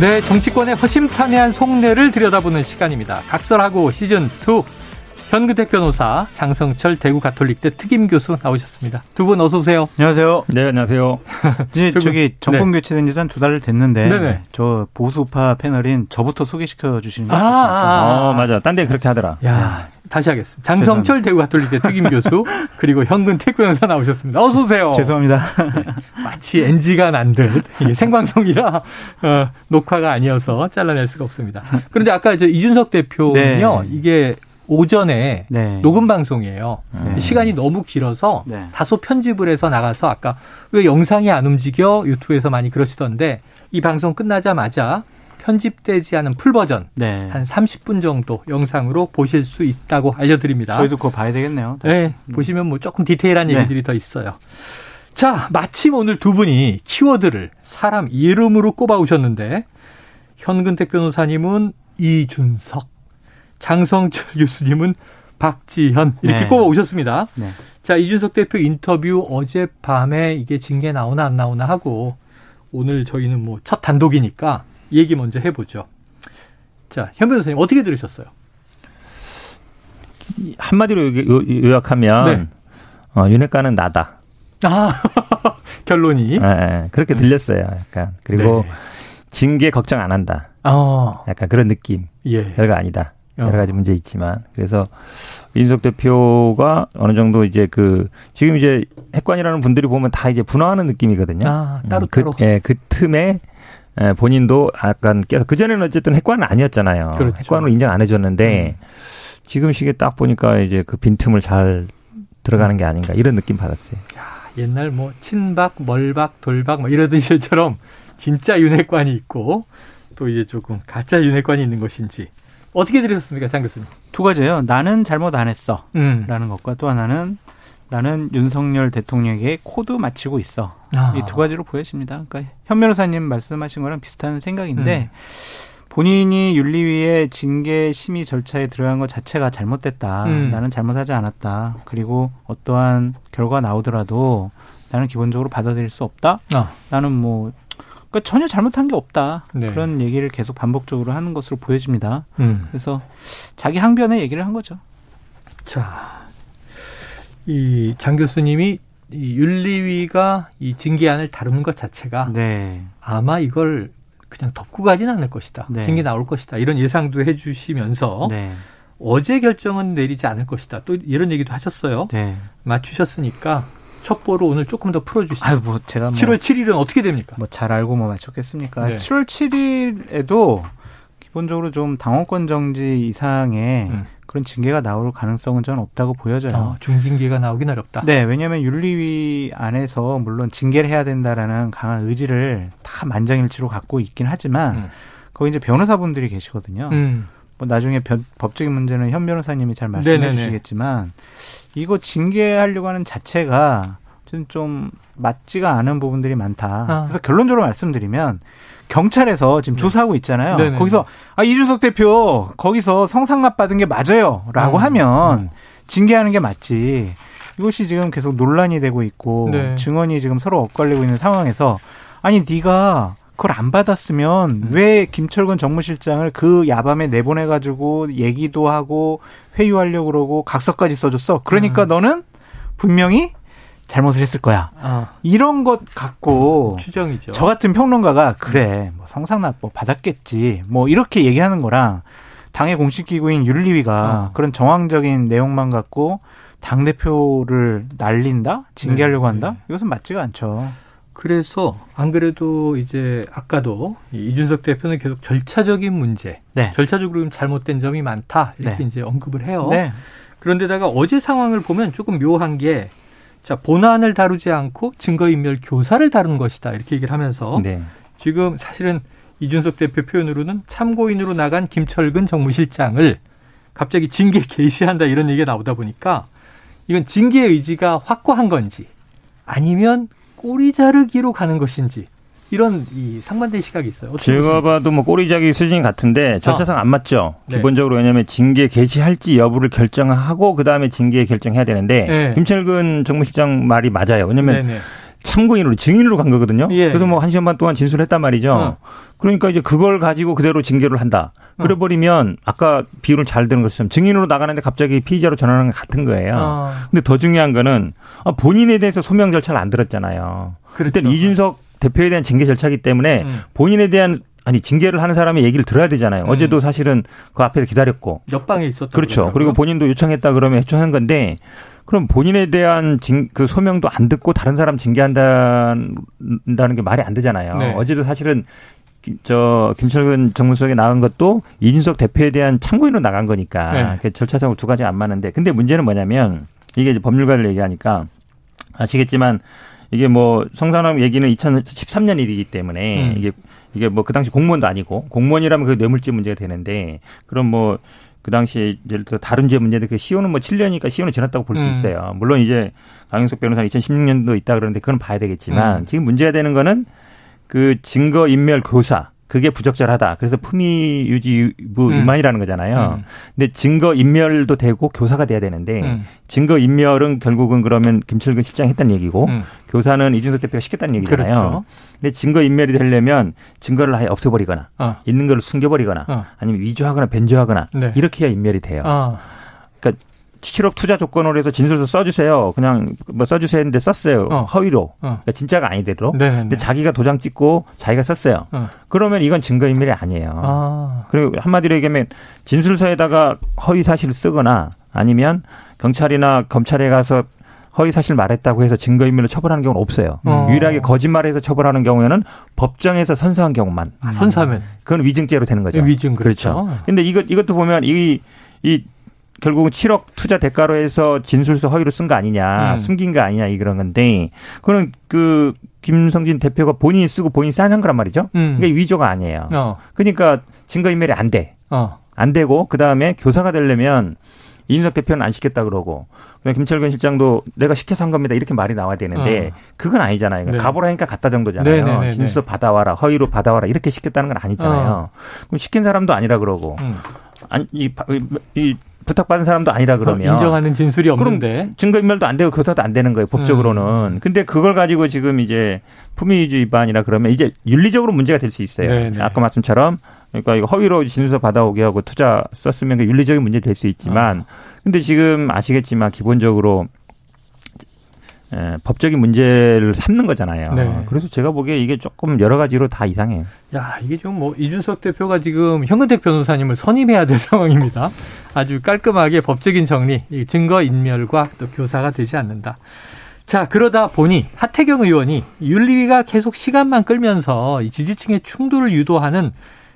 네, 정치권의 허심탄회한 속내를 들여다보는 시간입니다. 각설하고 시즌 2 현근택 변호사, 장성철 대구 가톨릭대 특임 교수 나오셨습니다. 두 분 어서 오세요. 안녕하세요. 네, 안녕하세요. 이제 저기 정권 네. 교체된 지한두 달 됐는데 네네. 저 보수파 패널인 저부터 소개시켜 주시는 게 아, 어떻습니까? 아, 어, 맞아. 딴 데 그렇게 하더라. 야, 다시 하겠습니다. 장성철 대구 가톨릭대 특임 교수 그리고 현근택 변호사 나오셨습니다. 어서 오세요. 죄송합니다. 마치 NG가 난듯 생방송이라 어, 녹화가 아니어서 잘라낼 수가 없습니다. 그런데 아까 저 이준석 대표는요. 네. 이게 오전에 네. 녹음 방송이에요. 네. 시간이 너무 길어서 네. 다소 편집을 해서 나가서 아까 왜 영상이 안 움직여 유튜브에서 많이 그러시던데 이 방송 끝나자마자 편집되지 않은 풀 버전 네. 한 30분 정도 영상으로 보실 수 있다고 알려드립니다. 저희도 그거 봐야 되겠네요. 다시. 네, 보시면 뭐 조금 디테일한 네. 얘기들이 더 있어요. 자, 마침 오늘 두 분이 키워드를 사람 이름으로 꼽아 오셨는데 현근택 변호사님은 이준석, 장성철 교수님은 박지현 이렇게 네. 꼽아 오셨습니다. 네. 자, 이준석 대표 인터뷰 어젯밤에 이게 징계 나오나 안 나오나 하고 오늘 저희는 뭐 첫 단독이니까 얘기 먼저 해보죠. 자, 현 변호사님 어떻게 들으셨어요? 한마디로 요- 요약하면 네. 어, 윤핵관은 나다. 아, 결론이. 예, 예. 그렇게 들렸어요. 약간. 그리고 네. 징계 걱정 안 한다. 어, 약간 그런 느낌. 예. 별거 아니다. 어. 여러 가지 문제 있지만. 그래서 이준석 대표가 어느 정도 이제 그 지금 이제 핵관이라는 분들이 보면 다 이제 분화하는 느낌이거든요. 아, 따로 음, 그, 따로. 예, 그 틈에 예, 본인도 약간 깨서 그전에는 어쨌든 핵관은 아니었잖아요. 그렇죠. 핵관으로 인정 안 해줬는데 지금 시기에 딱 보니까 이제 그 빈틈을 잘 들어가는 게 아닌가 이런 느낌 받았어요. 옛날 뭐 친박, 멀박, 돌박 뭐 이러던 시절처럼 진짜 윤핵관이 있고 또 이제 조금 가짜 윤핵관이 있는 것인지 어떻게 들으셨습니까, 장 교수님? 두 가지예요. 나는 잘못 안 했어. 음. 라는 것과 또 하나는 나는 윤석열 대통령에게 코드 맞추고 있어. 아. 이 두 가지로 보여집니다. 그러니까 현 변호사님 말씀하신 거랑 비슷한 생각인데 음. 본인이 윤리위의 징계 심의 절차에 들어간 것 자체가 잘못됐다. 음. 나는 잘못하지 않았다. 그리고 어떠한 결과 나오더라도 나는 기본적으로 받아들일 수 없다. 아, 나는 뭐 그러니까 전혀 잘못한 게 없다. 네. 그런 얘기를 계속 반복적으로 하는 것으로 보여집니다. 음. 그래서 자기 항변의 얘기를 한 거죠. 자, 이 장 교수님이 이 윤리위가 이 징계안을 다루는 것 자체가 네. 아마 이걸 그냥 덮고 가진 않을 것이다. 네. 징계 나올 것이다. 이런 예상도 해주시면서 네. 어제 결정은 내리지 않을 것이다. 또 이런 얘기도 하셨어요. 네. 맞추셨으니까 첩보로 오늘 조금 더 풀어주시죠. 아유 뭐 제가 뭐 7월 7일은 어떻게 됩니까? 뭐 잘 알고 뭐 맞췄겠습니까? 네. 7월 7일에도 기본적으로 좀 당원권 정지 이상의 음. 그런 징계가 나올 가능성은 저는 없다고 보여져요. 어, 중징계가 나오긴 어렵다. 네, 왜냐하면 윤리위 안에서 물론 징계를 해야 된다라는 강한 의지를 다 만장일치로 갖고 있긴 하지만 음. 거기 이제 변호사분들이 계시거든요. 음. 뭐 나중에 변- 법적인 문제는 현 변호사님이 잘 말씀해 네네네. 주시겠지만 이거 징계하려고 하는 자체가 좀, 좀 맞지가 않은 부분들이 많다. 아. 그래서 결론적으로 말씀드리면 경찰에서 지금 네. 조사하고 있잖아요. 네네네. 거기서 아 이준석 대표 거기서 성상납 받은 게 맞아요라고 음. 하면 징계하는 게 맞지. 이것이 지금 계속 논란이 되고 있고 네. 증언이 지금 서로 엇갈리고 있는 상황에서 아니 네가 그걸 안 받았으면 음. 왜 김철근 정무실장을 그 야밤에 내보내 가지고 얘기도 하고 회유하려고 그러고 각서까지 써줬어. 그러니까 음. 너는 분명히 잘못을 했을 거야. 아, 이런 것 갖고 추정이죠. 저 같은 평론가가 그래 뭐 성상납법 받았겠지 뭐 이렇게 얘기하는 거랑 당의 공식 기구인 윤리위가 어. 그런 정황적인 내용만 갖고 당 대표를 날린다 징계하려고 네, 한다 네. 이것은 맞지가 않죠. 그래서 안 그래도 이제 아까도 이 이준석 대표는 계속 절차적인 문제, 네. 절차적으로 잘못된 점이 많다 이렇게 네. 이제 언급을 해요. 네. 그런데다가 어제 상황을 보면 조금 묘한 게 자, 본안을 다루지 않고 증거인멸 교사를 다룬 것이다. 이렇게 얘기를 하면서 네. 지금 사실은 이준석 대표 표현으로는 참고인으로 나간 김철근 정무실장을 갑자기 징계 개시한다 이런 얘기가 나오다 보니까 이건 징계 의지가 확고한 건지 아니면 꼬리 자르기로 가는 것인지 이런 이 상반된 시각이 있어요. 제가 보십니까? 봐도 뭐 꼬리자기 수준이 같은데 절차상 안 맞죠. 네. 기본적으로 왜냐하면 징계 개시할지 여부를 결정하고 그 다음에 징계 결정해야 되는데 네. 김철근 정무실장 말이 맞아요. 왜냐하면 네네. 참고인으로 증인으로 간 거거든요. 예. 그래서 뭐 한 시간 반 동안 진술했단 말이죠. 어. 그러니까 이제 그걸 가지고 그대로 징계를 한다. 어. 그래 버리면 아까 비율은 잘 되는 것처럼 증인으로 나가는데 갑자기 피의자로 전환하는 것 같은 거예요. 어, 근데 더 중요한 거는 아, 본인에 대해서 소명 절차를 안 들었잖아요. 그렇죠. 그때 이준석 대표에 대한 징계 절차이기 때문에 음. 본인에 대한 아니 징계를 하는 사람의 얘기를 들어야 되잖아요. 음. 어제도 사실은 그 앞에서 기다렸고 옆방에 있었던 그렇죠. 거더라고요. 그리고 본인도 요청했다 그러면 요청한 건데 그럼 본인에 대한 징, 그 소명도 안 듣고 다른 사람 징계한다는 게 말이 안 되잖아요. 네. 어제도 사실은 기- 저 김철근 정무수석에 나간 것도 이준석 대표에 대한 참고인으로 나간 거니까 네. 그 절차적으로 두 가지 안 맞는데 근데 문제는 뭐냐면 이게 이제 법률가를 얘기하니까 아시겠지만 이게 뭐 성산업 얘기는 2013년 일이기 때문에 음. 이게 이게 뭐 그 당시 공무원도 아니고 공무원이라면 그 뇌물죄 문제가 되는데 그럼 뭐 그 당시 예를 들어 다른 죄 문제인데 그 시효는 뭐 7년이니까 시효는 지났다고 볼수 음. 있어요. 물론 이제 강영석 변호사 2016년도 있다 그러는데 그건 봐야 되겠지만 음. 지금 문제가 되는 거는 그 증거 인멸 교사 그게 부적절하다. 그래서 품위 유지부 음. 위반이라는 거잖아요. 음. 근데 증거 인멸도 되고 교사가 돼야 되는데 음. 증거 인멸은 결국은 그러면 김철근 실장이 했다는 얘기고 음. 교사는 이준석 대표가 시켰다는 얘기잖아요. 그렇죠. 근데 증거 인멸이 되려면 증거를 아예 없애버리거나 어. 있는 걸 숨겨버리거나 어. 아니면 위조하거나 변조하거나 네. 이렇게 해야 인멸이 돼요. 아, 그러니까 7억 투자 조건으로 해서 진술서 써주세요. 그냥 뭐 써주세요 했는데 썼어요. 어. 허위로. 어. 그러니까 진짜가 아니대로. 네네. 근데 자기가 도장 찍고 자기가 썼어요. 어. 그러면 이건 증거인멸이 아니에요. 아, 그리고 한마디로 얘기하면 진술서에다가 허위 사실을 쓰거나 아니면 경찰이나 검찰에 가서 허위 사실 말했다고 해서 증거인멸로 처벌하는 경우는 없어요. 어. 유일하게 거짓말해서 처벌하는 경우에는 법정에서 선서한 경우만. 아, 선사면 그건 위증죄로 되는 거죠. 위증 그렇죠. 근데 이것 이것도 보면 이 이 결국은 7억 투자 대가로 해서 진술서 허위로 쓴 거 아니냐, 음. 숨긴 거 아니냐 이런 건데 그는 그 김성진 대표가 본인이 쓰고 본인이 사인한 거란 말이죠. 음. 그게 위조가 아니에요. 어, 그러니까 증거인멸이 안 돼. 어, 안 되고 그 다음에 교사가 되려면 이준석 대표는 안 시켰다 그러고 그냥 김철근 실장도 내가 시켜서 한 겁니다 이렇게 말이 나와야 되는데 어. 그건 아니잖아요. 네. 가보라니까 갔다 정도잖아요. 네네네네. 진술서 받아와라 허위로 받아와라 이렇게 시켰다는 건 아니잖아요. 그럼 시킨 사람도 아니라 그러고 음. 아니 이, 바- 이- 이 부탁받은 사람도 아니라 그러면 인정하는 진술이 없는데 증거인멸도 안 되고 교사도 안 되는 거예요 법적으로는. 음. 근데 그걸 가지고 지금 이제 품위유지 위반이라 그러면 이제 윤리적으로 문제가 될 수 있어요. 네네. 아까 말씀처럼 그러니까 이거 허위로 진술서 받아오게 하고 투자 썼으면 그 윤리적인 문제 될 수 있지만 근데 지금 아시겠지만 기본적으로 에, 법적인 문제를 삼는 거잖아요. 네. 그래서 제가 보기에 이게 조금 여러 가지로 다 이상해요. 야, 이게 좀뭐 이준석 대표가 지금 현근택 변호사님을 선임해야 될 상황입니다. 아주 깔끔하게 법적인 정리, 이 증거 인멸과 또 교사가 되지 않는다. 자, 그러다 보니 하태경 의원이 윤리위가 계속 시간만 끌면서 이 지지층의 충돌을 유도하는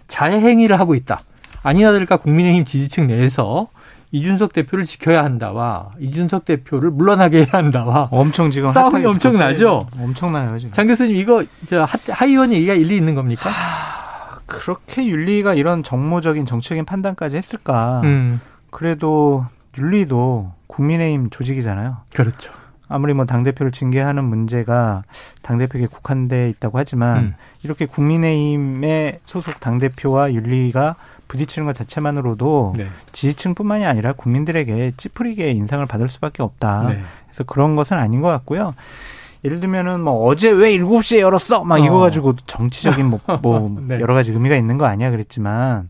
자해 행위를 하고 있다. 아니나 다를까 국민의힘 지지층 내에서 이준석 대표를 지켜야 한다와 이준석 대표를 물러나게 해야 한다와 엄청 지금 싸움이 엄청나죠? 붙었어요. 엄청나요 지금. 장 교수님 이거 저 하, 하 의원 얘기가 일리 있는 겁니까? 그렇게 윤리가 이런 정무적인 정치적인 판단까지 했을까? 음, 그래도 윤리도 국민의힘 조직이잖아요. 그렇죠. 아무리 뭐 당대표를 징계하는 문제가 당대표에게 국한돼 있다고 하지만 음. 이렇게 국민의힘의 소속 당대표와 윤리가 부딪히는 것 자체만으로도 네. 지지층뿐만이 아니라 국민들에게 찌푸리게 인상을 받을 수밖에 없다. 네. 그래서 그런 것은 아닌 것 같고요. 예를 들면은 뭐 어제 왜 7시에 열었어? 막 어. 이거 가지고 정치적인 뭐, 뭐 네. 여러 가지 의미가 있는 거 아니야 그랬지만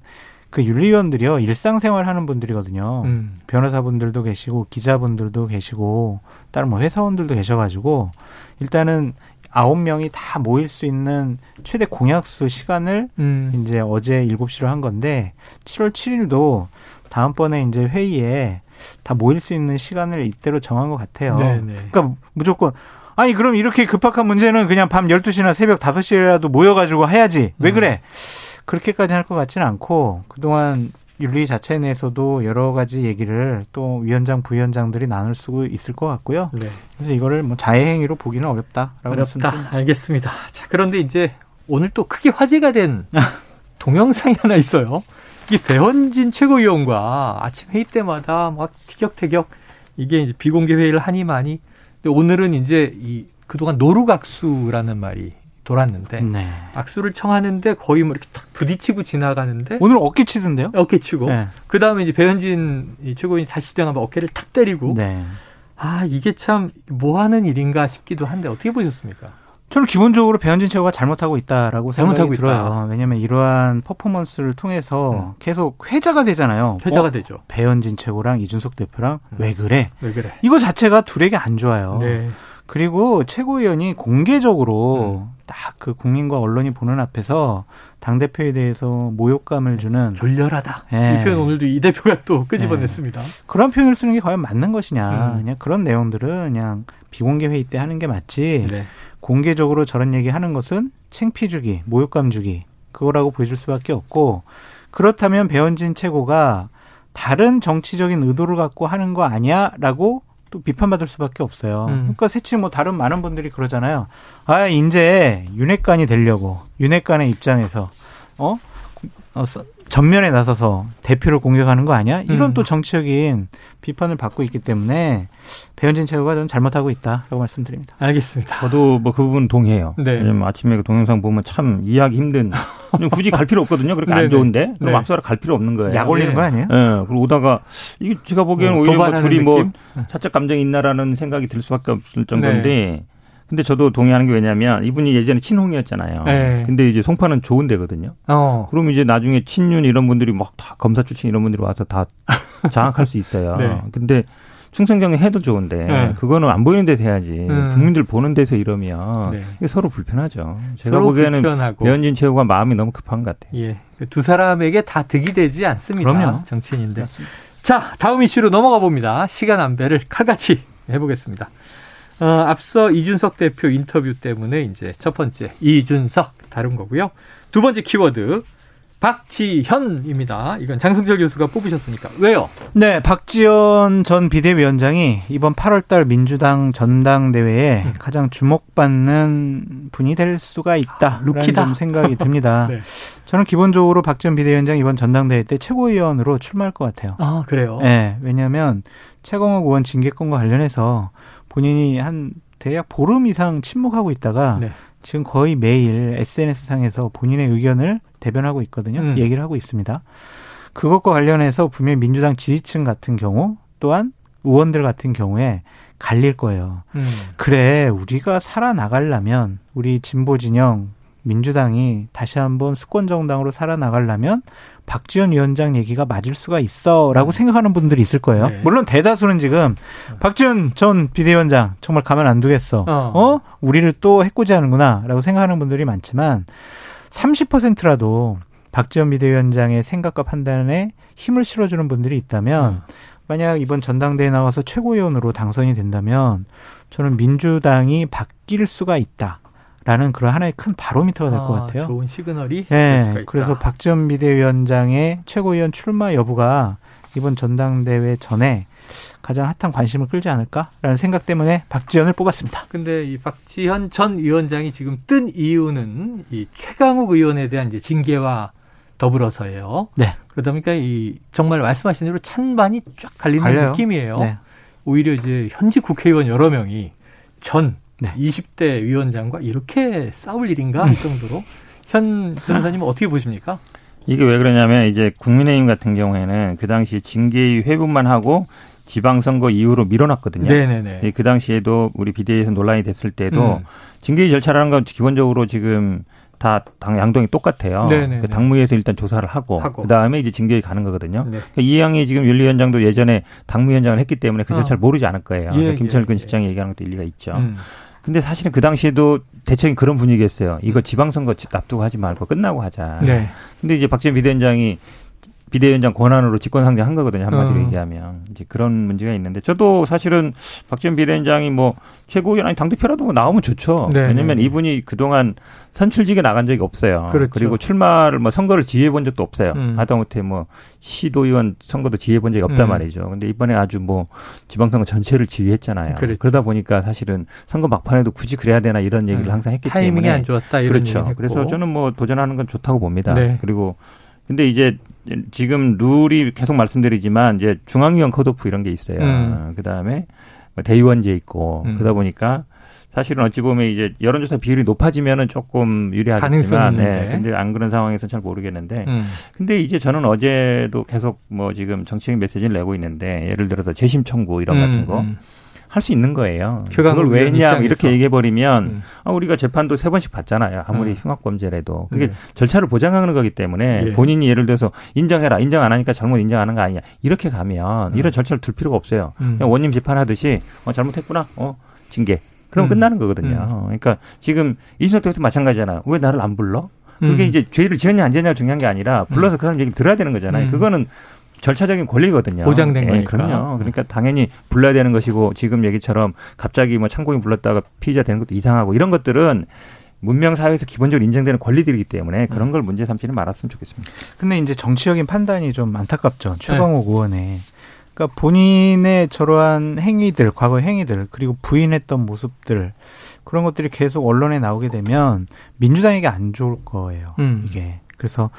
그 윤리위원들이요. 일상생활 하는 분들이거든요. 음. 변호사분들도 계시고 기자분들도 계시고 다른 뭐 회사원들도 계셔가지고 일단은 아홉 명이 다 모일 수 있는 최대 공약수 시간을 음. 이제 어제 7시로 한 건데 7월 7일도 다음번에 이제 회의에 다 모일 수 있는 시간을 이때로 정한 것 같아요. 네네. 그러니까 무조건 아니 그럼 이렇게 급박한 문제는 그냥 밤 12시나 새벽 5시라도 모여 가지고 해야지. 왜 음. 그래? 그렇게까지 할 것 같지는 않고 그동안 윤리 자체 내에서도 여러 가지 얘기를 또 위원장 부위원장들이 나눌 수 있을 것 같고요. 네. 그래서 이거를 뭐 자해 행위로 보기는 어렵다라고 어렵다. 알겠습니다. 자, 그런데 이제 오늘 또 크게 화제가 된 동영상이 하나 있어요. 이 배현진 최고위원과 아침 회의 때마다 막 티격태격 이게 이제 비공개 회의를 하니 많이 근데 오늘은 이제 이 그동안 노루각수라는 말이 돌았는데 네. 악수를 청하는데 거의 뭐 이렇게 탁 부딪히고 지나가는데 오늘 어깨 치던데요? 어깨 치고 네. 그 다음에 이제 배현진 이 최고위원이 다시 시장하면 어깨를 탁 때리고 네. 아 이게 참 뭐 하는 일인가 싶기도 한데 어떻게 보셨습니까? 저는 기본적으로 배현진 최고가 잘못하고 있다라고 잘못하고 생각이 들어요. 왜냐하면 이러한 퍼포먼스를 통해서 계속 회자가 되잖아요. 회자가 어? 되죠. 배현진 최고랑 이준석 대표랑 왜 그래? 왜 그래? 이거 자체가 둘에게 안 좋아요. 네. 그리고 최고위원이 공개적으로 딱그 국민과 언론이 보는 앞에서 당 대표에 대해서 모욕감을 주는 졸렬하다. 네. 이 표현 오늘도 이 대표가 또 끄집어냈습니다. 그런 표현을 쓰는 게 과연 맞는 것이냐? 음. 그냥 그런 내용들은 그냥 비공개 회의 때 하는 게 맞지. 네. 공개적으로 저런 얘기 하는 것은 창피 주기, 모욕감 주기 그거라고 보여줄 수밖에 없고 그렇다면 배현진 최고가 다른 정치적인 의도를 갖고 하는 거 아니야라고 또 비판받을 수밖에 없어요. 음. 그러니까 새치 뭐 다른 많은 분들이 그러잖아요. 아 이제 윤핵관이 되려고 윤핵관의 입장에서 어, 어 서- 전면에 나서서 대표를 공격하는 거 아니야? 이런 음. 또 정치적인 비판을 받고 있기 때문에 배현진 최고가 저는 잘못하고 있다라고 말씀드립니다. 알겠습니다. 저도 뭐 그 부분 동의해요. 네. 왜냐면 아침에 그 동영상 보면 참 이해하기 힘든. 굳이 갈 필요 없거든요. 그렇게 네네. 안 좋은데. 네. 그럼 악수하러 갈 필요 없는 거예요. 약 올리는 예. 거 아니에요? 예, 그리고 오다가 이게 제가 보기에는 뭐 오히려 뭐 둘이 뭐 느낌? 사적 감정이 있나라는 생각이 들 수밖에 없을 정도인데. 네. 근데 저도 동의하는 게 왜냐면 이분이 예전에 친홍이었잖아요. 네. 근데 이제 송파는 좋은 데거든요. 어. 그럼 이제 나중에 친윤 이런 분들이 막 다 검사 출신 이런 분들이 와서 다 장악할 수 있어요. 네. 근데 충성경에 해도 좋은데 네. 그거는 안 보이는 데서 해야지. 음. 국민들 보는 데서 이러면 네. 서로 불편하죠. 제가 서로 보기에는 불편하고. 배현진 최고가 마음이 너무 급한 것 같아요. 예. 두 사람에게 다 득이 되지 않습니다. 그럼요. 정치인인데. 자, 다음 이슈로 넘어가 봅니다. 시간 안배를 칼같이 해보겠습니다. 어, 앞서 이준석 대표 인터뷰 때문에 이제 첫 번째 이준석 다룬 거고요. 두 번째 키워드 박지현입니다. 이건 장승철 교수가 뽑으셨으니까 왜요? 네, 박지원 전 비대위원장이 이번 8월달 민주당 전당대회에 가장 주목받는 분이 될 수가 있다. 아, 루키다. 좀 생각이 듭니다. 네. 저는 기본적으로 박전 비대위원장 이번 전당대회 때 최고위원으로 출마할 것 같아요. 아 그래요. 네, 왜냐하면 최강욱 의원 징계권과 관련해서 본인이 한 대략 보름 이상 침묵하고 있다가 네. 지금 거의 매일 SNS 상에서 본인의 의견을 대변하고 있거든요. 음. 얘기를 하고 있습니다. 그것과 관련해서 분명히 민주당 지지층 같은 경우 또한 의원들 같은 경우에 갈릴 거예요. 음. 그래, 우리가 살아나가려면 우리 진보 진영 민주당이 다시 한번 수권 정당으로 살아나가려면 박지원 위원장 얘기가 맞을 수가 있어라고 생각하는 분들이 있을 거예요. 음. 네. 물론 대다수는 지금 박지원 전 비대위원장 정말 가만 안 두겠어. 어. 어? 우리를 또 해코지하는구나라고 생각하는 분들이 많지만 30%라도 박지원 비대위원장의 생각과 판단에 힘을 실어주는 분들이 있다면 음. 만약 이번 전당대회 나와서 최고위원으로 당선이 된다면 저는 민주당이 바뀔 수가 있다 라는 그런 하나의 큰 바로미터가 될것 아, 같아요. 좋은 시그널이 네, 있다. 그래서 박지원 비대위원장의 최고위원 출마 여부가 이번 전당대회 전에 가장 핫한 관심을 끌지 않을까라는 생각 때문에 박지원을 뽑았습니다. 근데 이 박지현 전 위원장이 지금 뜬 이유는 이 최강욱 의원에 대한 이제 징계와 더불어서예요. 네. 그러다 보니까 이 정말 말씀하신 대로 찬반이 쫙 갈리는 갈려요. 느낌이에요. 네. 오히려 이제 현직 국회의원 여러 명이 전 네. 20대 위원장과 이렇게 싸울 일인가 할 정도로 현 변호사님은 어떻게 보십니까? 이게 왜 그러냐면 이제 국민의힘 같은 경우에는 그 당시 징계위 회부만 하고 지방선거 이후로 밀어놨거든요. 네네네. 예, 그 당시에도 우리 비대위에서 논란이 됐을 때도 음. 징계위 절차라는 건 기본적으로 지금 다 당 양동이 똑같아요. 그 당무위에서 일단 조사를 하고, 하고. 그 다음에 이제 징계위 가는 거거든요. 네. 그러니까 이양이 지금 윤리위원장도 예전에 당무위원장을 했기 때문에 그 어. 절차를 모르지 않을 거예요. 예, 그러니까 김철근 예, 실장이 얘기하는 것도 일리가 있죠. 음. 근데 사실은 그 당시에도 대체적인 그런 분위기였어요. 이거 지방선거 납두고 하지 말고 끝나고 하자. 네. 근데 이제 박지원 비대위원장이 비대위원장 권한으로 직권상정한 거거든요. 한마디로 어. 얘기하면 이제 그런 문제가 있는데 저도 사실은 박지원 비대위원장이 뭐 최고위원 아니 당 대표라도 뭐 나오면 좋죠. 네, 왜냐하면 네. 이분이 그동안 선출직에 나간 적이 없어요. 그렇죠. 리고 출마를 뭐 선거를 지휘해 본 적도 없어요. 음. 하다못해 뭐 시도의원 선거도 지휘해 본 적이 없단 음. 말이죠. 근데 이번에 아주 뭐 지방선거 전체를 지휘했잖아요. 그렇죠. 그러다 보니까 사실은 선거 막판에도 굳이 그래야 되나 이런 얘기를 음. 항상 했기 타이밍이 때문에 안 좋았다 이런 그렇죠. 그래서 저는 뭐 도전하는 건 좋다고 봅니다. 네. 그리고 근데 이제 지금 룰이 계속 말씀드리지만 이제 중앙위원 컷오프 이런 게 있어요. 음. 그다음에 뭐 대의원제 있고 음. 그러다 보니까 사실은 어찌 보면 이제 여론조사 비율이 높아지면은 조금 유리하겠지만. 네. 근데 안 그런 상황에서는 잘 모르겠는데, 음. 근데 이제 저는 어제도 계속 뭐 지금 정치적 메시지를 내고 있는데, 예를 들어서 재심 청구 이런 같은 거 할수 음. 있는 거예요. 그걸 왜 했냐 입장에서. 이렇게 얘기해 버리면 음. 아, 우리가 재판도 세 번씩 받잖아요. 아무리 음. 흉악범죄라도 그게 네. 절차를 보장하는 거기 때문에 예. 본인이 예를 들어서 인정해라, 인정 안 하니까 잘못 인정하는 거 아니냐 이렇게 가면 음. 이런 절차를 둘 필요가 없어요. 음. 그냥 원님 재판하듯이 어, 잘못했구나, 어 징계. 그럼 음. 끝나는 거거든요. 그러니까 지금 이준석 대표도 마찬가지잖아요. 왜 나를 안 불러? 그게 음. 이제 죄를 지었냐 안 지었냐 중요한 게 아니라 불러서 그 사람 얘기 들어야 되는 거잖아요. 음. 그거는 절차적인 권리거든요. 보장된 예, 거니까. 그럼요. 그러니까 당연히 불러야 되는 것이고 지금 얘기처럼 갑자기 뭐 참고인 불렀다가 피의자 되는 것도 이상하고 이런 것들은 문명 사회에서 기본적으로 인정되는 권리들이기 때문에 그런 걸 문제 삼지는 말았으면 좋겠습니다. 근데 이제 정치적인 판단이 좀 안타깝죠. 최강욱 의원의. 그러니까 본인의 저러한 행위들, 과거 행위들, 그리고 부인했던 모습들, 그런 것들이 계속 언론에 나오게 되면 민주당에게 안 좋을 거예요. 음. 이게. 그래서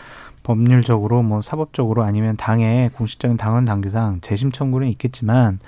법률적으로 뭐 사법적으로 아니면 당의 공식적인 당원 당규상 재심 청구는 있겠지만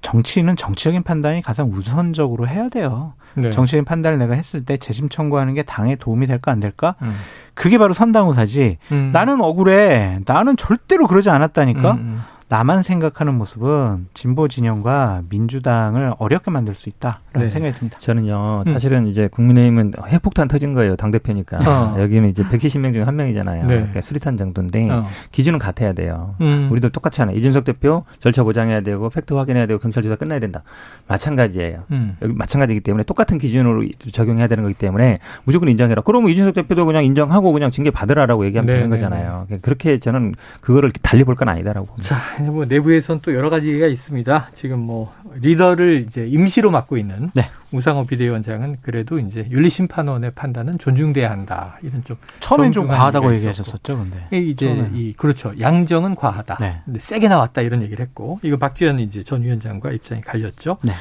정치인은 정치적인 판단이 가장 우선적으로 해야 돼요. 네. 정치적인 판단을 내가 했을 때 재심 청구하는 게 당에 도움이 될까 안 될까? 음. 그게 바로 선당우사지. 음. 나는 억울해. 나는 절대로 그러지 않았다니까. 음, 음. 나만 생각하는 모습은 진보 진영과 민주당을 어렵게 만들 수 있다라는 네. 생각이 듭니다. 저는요, 음. 사실은 이제 국민의힘은 핵폭탄 터진 거예요, 당대표니까. 어. 여기는 이제 170명 중에 한 명이잖아요. 네. 그러니까 수류탄 정도인데, 어. 기준은 같아야 돼요. 음. 우리도 똑같이 하나. 이준석 대표 절차 보장해야 되고, 팩트 확인해야 되고, 경찰 조사 끝나야 된다. 마찬가지예요. 음. 여기 마찬가지이기 때문에 똑같은 기준으로 적용해야 되는 거기 때문에 무조건 인정해라. 그러면 이준석 대표도 그냥 인정하고 그냥 징계 받으라라고 얘기하면 네, 되는 네, 거잖아요. 그렇게 저는 그거를 달리 볼 건 아니다라고 봅니다. 자, 뭐 내부에선 또 여러 가지가 있습니다. 지금 뭐 리더를 이제 임시로 맡고 있는 네. 우상호 비대위원장은 그래도 이제 윤리심판원의 판단은 존중돼야 한다. 이런 좀 처음엔 좀 과하다고 얘기하셨었죠, 근데. 이 이제 처음에는. 이 그렇죠. 양정은 과하다. 네. 근데 세게 나왔다 이런 얘기를 했고 이거 박지원 이제 전 위원장과 입장이 갈렸죠. 네.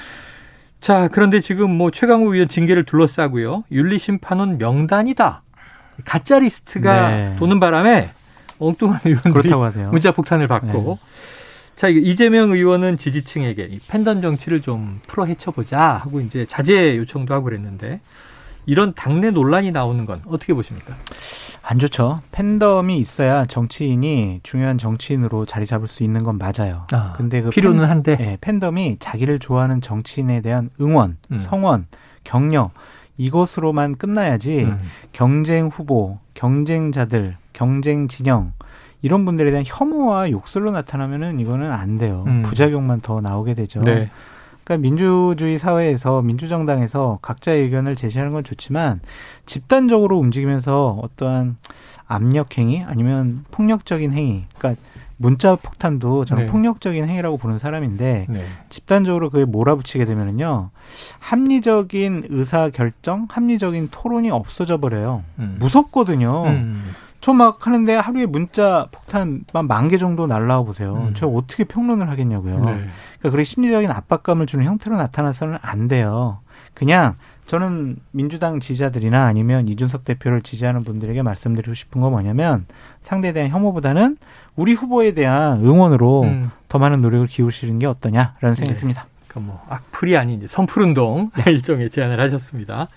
자, 그런데 지금 뭐 최강욱 의원 징계를 둘러싸고요. 윤리심판원 명단이다. 가짜 리스트가 네. 도는 바람에 엉뚱한 의원들이. 문자 폭탄을 받고 자 이재명 의원은 지지층에게 이 팬덤 정치를 좀 풀어 헤쳐보자 하고 이제 자제 요청도 하고 그랬는데 이런 당내 논란이 나오는 건 어떻게 보십니까? 안 좋죠. 팬덤이 있어야 정치인이 중요한 정치인으로 자리 잡을 수 있는 건 맞아요. 아, 근데 그 필요는 팬, 한데 예, 팬덤이 자기를 좋아하는 정치인에 대한 응원, 음. 성원, 격려 이것으로만 끝나야지 음. 경쟁 후보, 경쟁자들, 경쟁 진영 이런 분들에 대한 혐오와 욕설로 나타나면은 이거는 안 돼요. 음. 부작용만 더 나오게 되죠. 네. 그러니까 민주주의 사회에서 민주정당에서 각자의 의견을 제시하는 건 좋지만 집단적으로 움직이면서 어떠한 압력 행위 아니면 폭력적인 행위, 그러니까 문자 폭탄도 저는 네. 폭력적인 행위라고 보는 사람인데 네. 집단적으로 그에 몰아붙이게 되면은요 합리적인 의사 결정, 합리적인 토론이 없어져 버려요. 음. 무섭거든요. 음. 저막 하는데 하루에 문자 폭탄 만개 정도 날라와 보세요. 음. 저 어떻게 평론을 하겠냐고요. 네. 그러니까 그런 심리적인 압박감을 주는 형태로 나타나서는 안 돼요. 그냥 저는 민주당 지지자들이나 아니면 이준석 대표를 지지하는 분들에게 말씀드리고 싶은 건 뭐냐면 상대에 대한 혐오보다는 우리 후보에 대한 응원으로 음. 더 많은 노력을 기울이시는 게 어떠냐라는 생각이 네. 듭니다. 그러니까 뭐 악플이 아닌 선풀운동 일종의 제안을 하셨습니다.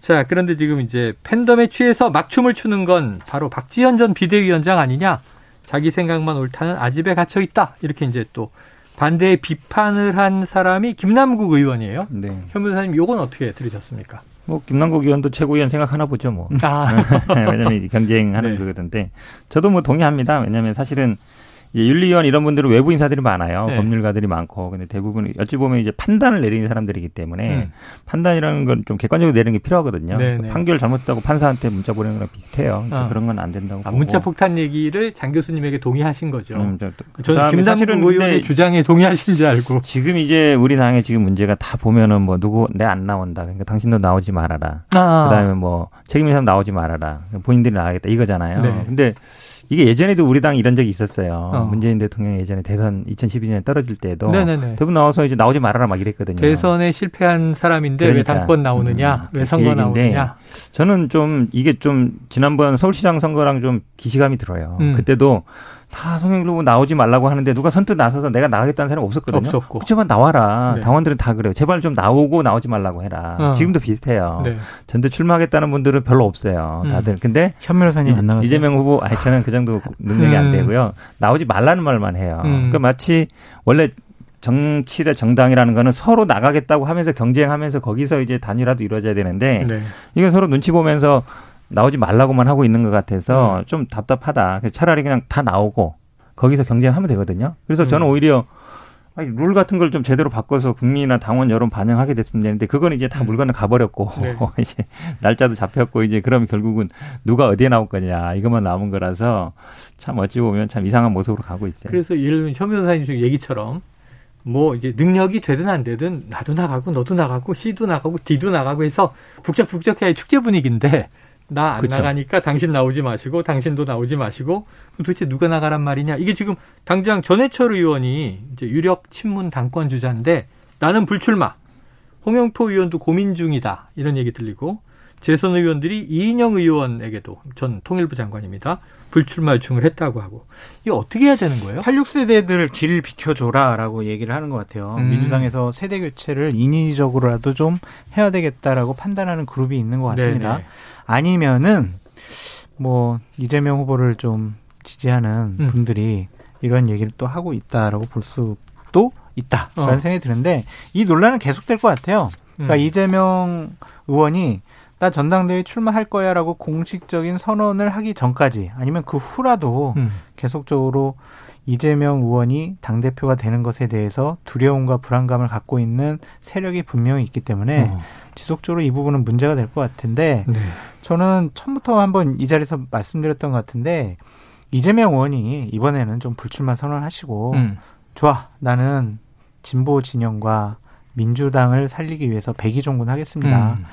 자, 그런데 지금 이제 팬덤에 취해서 막춤을 추는 건 바로 박지현 전 비대위원장 아니냐? 자기 생각만 옳다는 아집에 갇혀 있다. 이렇게 이제 또 반대의 비판을 한 사람이 김남국 의원이에요. 네. 현 변호사님 요건 어떻게 들으셨습니까? 뭐 김남국 의원도 최고위원 생각하나 보죠, 뭐. 아, 왜냐면 이제 경쟁하는 네. 거거든데 저도 뭐 동의합니다. 왜냐면 사실은 이제 윤리위원 이런 분들은 외부 인사들이 많아요. 네. 법률가들이 많고. 근데 대부분 어찌 보면 이제 판단을 내리는 사람들이기 때문에 음. 판단이라는 건 좀 객관적으로 내리는 게 필요하거든요. 네, 그 네. 판결 잘못했다고 판사한테 문자 보내는 거랑 비슷해요. 그러니까 아. 그런 건 안 된다고. 아. 문자 폭탄 얘기를 장 교수님에게 동의하신 거죠. 음, 저, 또- 저는 김남국 의원의 주장에 동의하신 줄 알고. 지금 이제 우리 당의 지금 문제가 다 보면은 뭐 누구 내 안 나온다. 그러니까 당신도 나오지 말아라. 아, 그다음에 뭐 책임 있는 사람 나오지 말아라. 본인들이 나가겠다 이거잖아요. 네. 근데 이게 예전에도 우리 당이 이런 적이 있었어요. 어. 문재인 대통령 이 예전에 대선 2012년에 떨어질 때도 네네네. 대부분 나와서 이제 나오지 말아라 막 이랬거든요. 대선에 실패한 사람인데 왜 그러니까. 당권 나오느냐, 음, 왜그 선거 나오느냐. 저는 좀 이게 좀 지난번 서울시장 선거랑 좀 기시감이 들어요. 음. 그때도 다 송영길 후보 나오지 말라고 하는데 누가 선뜻 나서서 내가 나가겠다는 사람이 없었거든요. 없었고. 그렇지만 나와라. 네. 당원들은 다 그래요. 제발 좀 나오고 나오지 말라고 해라. 어. 지금도 비슷해요. 네. 전대 출마하겠다는 분들은 별로 없어요. 음. 다들. 근데 현 변호사님 안 나가세요? 이재명 후보, 아니, 저는 그 정도 능력이 안 음. 되고요. 나오지 말라는 말만 해요. 음. 그러니까 마치 원래 정치대 정당이라는 거는 서로 나가겠다고 하면서 경쟁하면서 거기서 이제 단일화도 이루어져야 되는데 네. 이건 서로 눈치 보면서 나오지 말라고만 하고 있는 것 같아서 음. 좀 답답하다. 차라리 그냥 다 나오고 거기서 경쟁하면 되거든요. 그래서 저는 음. 오히려 아니, 룰 같은 걸 좀 제대로 바꿔서 국민이나 당원 여론 반영하게 됐으면 되는데 그건 이제 다 음. 물건을 가버렸고 네. 이제 날짜도 잡혔고 이제 그러면 결국은 누가 어디에 나올 거냐 이것만 남은 거라서 참 어찌 보면 참 이상한 모습으로 가고 있어요. 그래서 예를 들면 현 변호사님 지금 얘기처럼 뭐 이제 능력이 되든 안 되든 나도 나가고 너도 나가고 C도 나가고 D도 나가고 해서 북적북적해야 축제 분위기인데 나안 그쵸. 나가니까 당신 나오지 마시고 당신도 나오지 마시고 도대체 누가 나가란 말이냐 이게 지금 당장 전해철 의원이 이제 유력 친문 당권 주자인데 나는 불출마 홍영표 의원도 고민 중이다 이런 얘기 들리고 재선 의원들이 이인영 의원에게도 전 통일부 장관입니다 불출마 요청을 했다고 하고 이거 어떻게 해야 되는 거예요? 86세대들 길 비켜줘라라고 얘기를 하는 것 같아요. 음. 민주당에서 세대 교체를 인위적으로라도 좀 해야 되겠다라고 판단하는 그룹이 있는 것 같습니다. 네네. 아니면은 뭐 이재명 후보를 좀 지지하는 음. 분들이 이런 얘기를 또 하고 있다라고 볼 수도 있다라는 어. 생각이 드는데 이 논란은 계속될 것 같아요. 그러니까 음. 이재명 의원이 나 전당대회 출마할 거야라고 공식적인 선언을 하기 전까지 아니면 그 후라도 음. 계속적으로 이재명 의원이 당대표가 되는 것에 대해서 두려움과 불안감을 갖고 있는 세력이 분명히 있기 때문에 어. 지속적으로 이 부분은 문제가 될 것 같은데 네. 저는 처음부터 한번 이 자리에서 말씀드렸던 것 같은데 이재명 의원이 이번에는 좀 불출마 선언하시고 음. 좋아 나는 진보 진영과 민주당을 살리기 위해서 백의종군 하겠습니다. 음.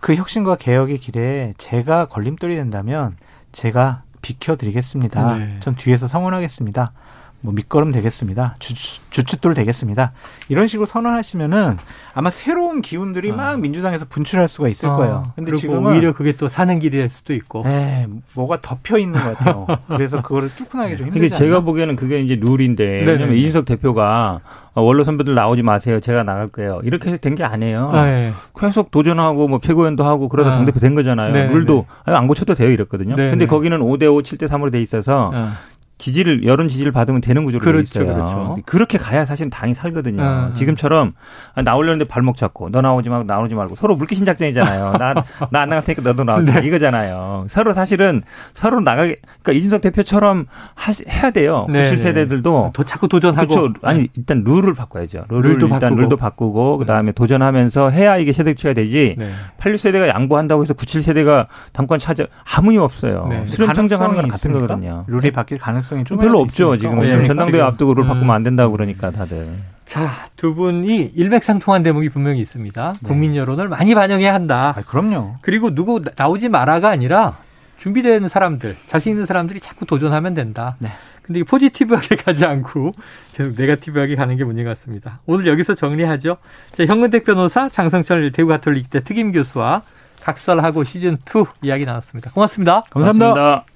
그 혁신과 개혁의 길에 제가 걸림돌이 된다면 제가 비켜드리겠습니다. 네. 전 뒤에서 성원하겠습니다. 뭐 밑거름 되겠습니다. 주, 주춧돌 되겠습니다. 이런 식으로 선언하시면은 아마 새로운 기운들이 아. 막 민주당에서 분출할 수가 있을 어, 거예요. 근데 지금은 오히려 그게 또 사는 길이 될 수도 있고. 에 뭐가 덮여 있는 것 같아요. 그래서 그거를 뚫고 나기 좀 힘들지 이게 제가 않나? 보기에는 그게 이제 룰인데 네네네. 왜냐면 이준석 대표가 어, 원로 선배들 나오지 마세요. 제가 나갈 거예요. 이렇게 된 게 아니에요. 아, 예. 계속 도전하고 뭐 최고위원도 하고 그러다 아. 당대표 된 거잖아요. 네네네. 룰도 아니, 안 고쳐도 돼요 이랬거든요. 네네. 근데 거기는 5대 5, 7대 3으로 돼 있어서 어. 지지를 여론 지지를 받으면 되는 구조로 그렇죠, 돼 있어요. 그렇죠. 그렇게 가야 사실 당이 살거든요. 아. 지금처럼 아, 나오려는데 발목 잡고 너 나오지 말고 나오지 말고 서로 물귀신 작전이잖아요. 나나 안 나갈 테니까 너도 나오지 마. 네. 이거잖아요. 서로 사실은 서로 나가게 그러니까 이준석 대표처럼 하시, 해야 돼요. 네, 97 네. 세대들도 더 자꾸 도전하고. 그렇죠. 아니 일단 룰을 바꿔야죠. 룰을 룰도 일단 바꾸고. 룰도 바꾸고 그다음에 도전하면서 해야 이게 세대 교체가 되지. 네. 86 세대가 양보한다고 해서 97 세대가 당권 차지 아무 이 없어요. 네. 수렴 청정하는 거랑 같은? 거거든요. 룰이 바뀔 가능성 이 좀 별로 없죠. 지금 네, 지금 전당대회 지금. 앞두고 룰 음. 바꾸면 안 된다고 그러니까 다들. 자, 두 분이 일맥상통한 대목이 분명히 있습니다. 네. 국민 여론을 많이 반영해야 한다. 아, 그럼요. 그리고 누구 나- 나오지 마라가 아니라 준비된 사람들, 자신 있는 사람들이 자꾸 도전하면 된다. 네. 근데 이 포지티브하게 가지 않고 계속 네가티브하게 가는 게 문제 같습니다. 오늘 여기서 정리하죠. 자, 현근택 변호사, 장성철 대구 가톨릭대 특임 교수와 각설하고 시즌2 이야기 나눴습니다. 고맙습니다. 감사합니다. 고맙습니다.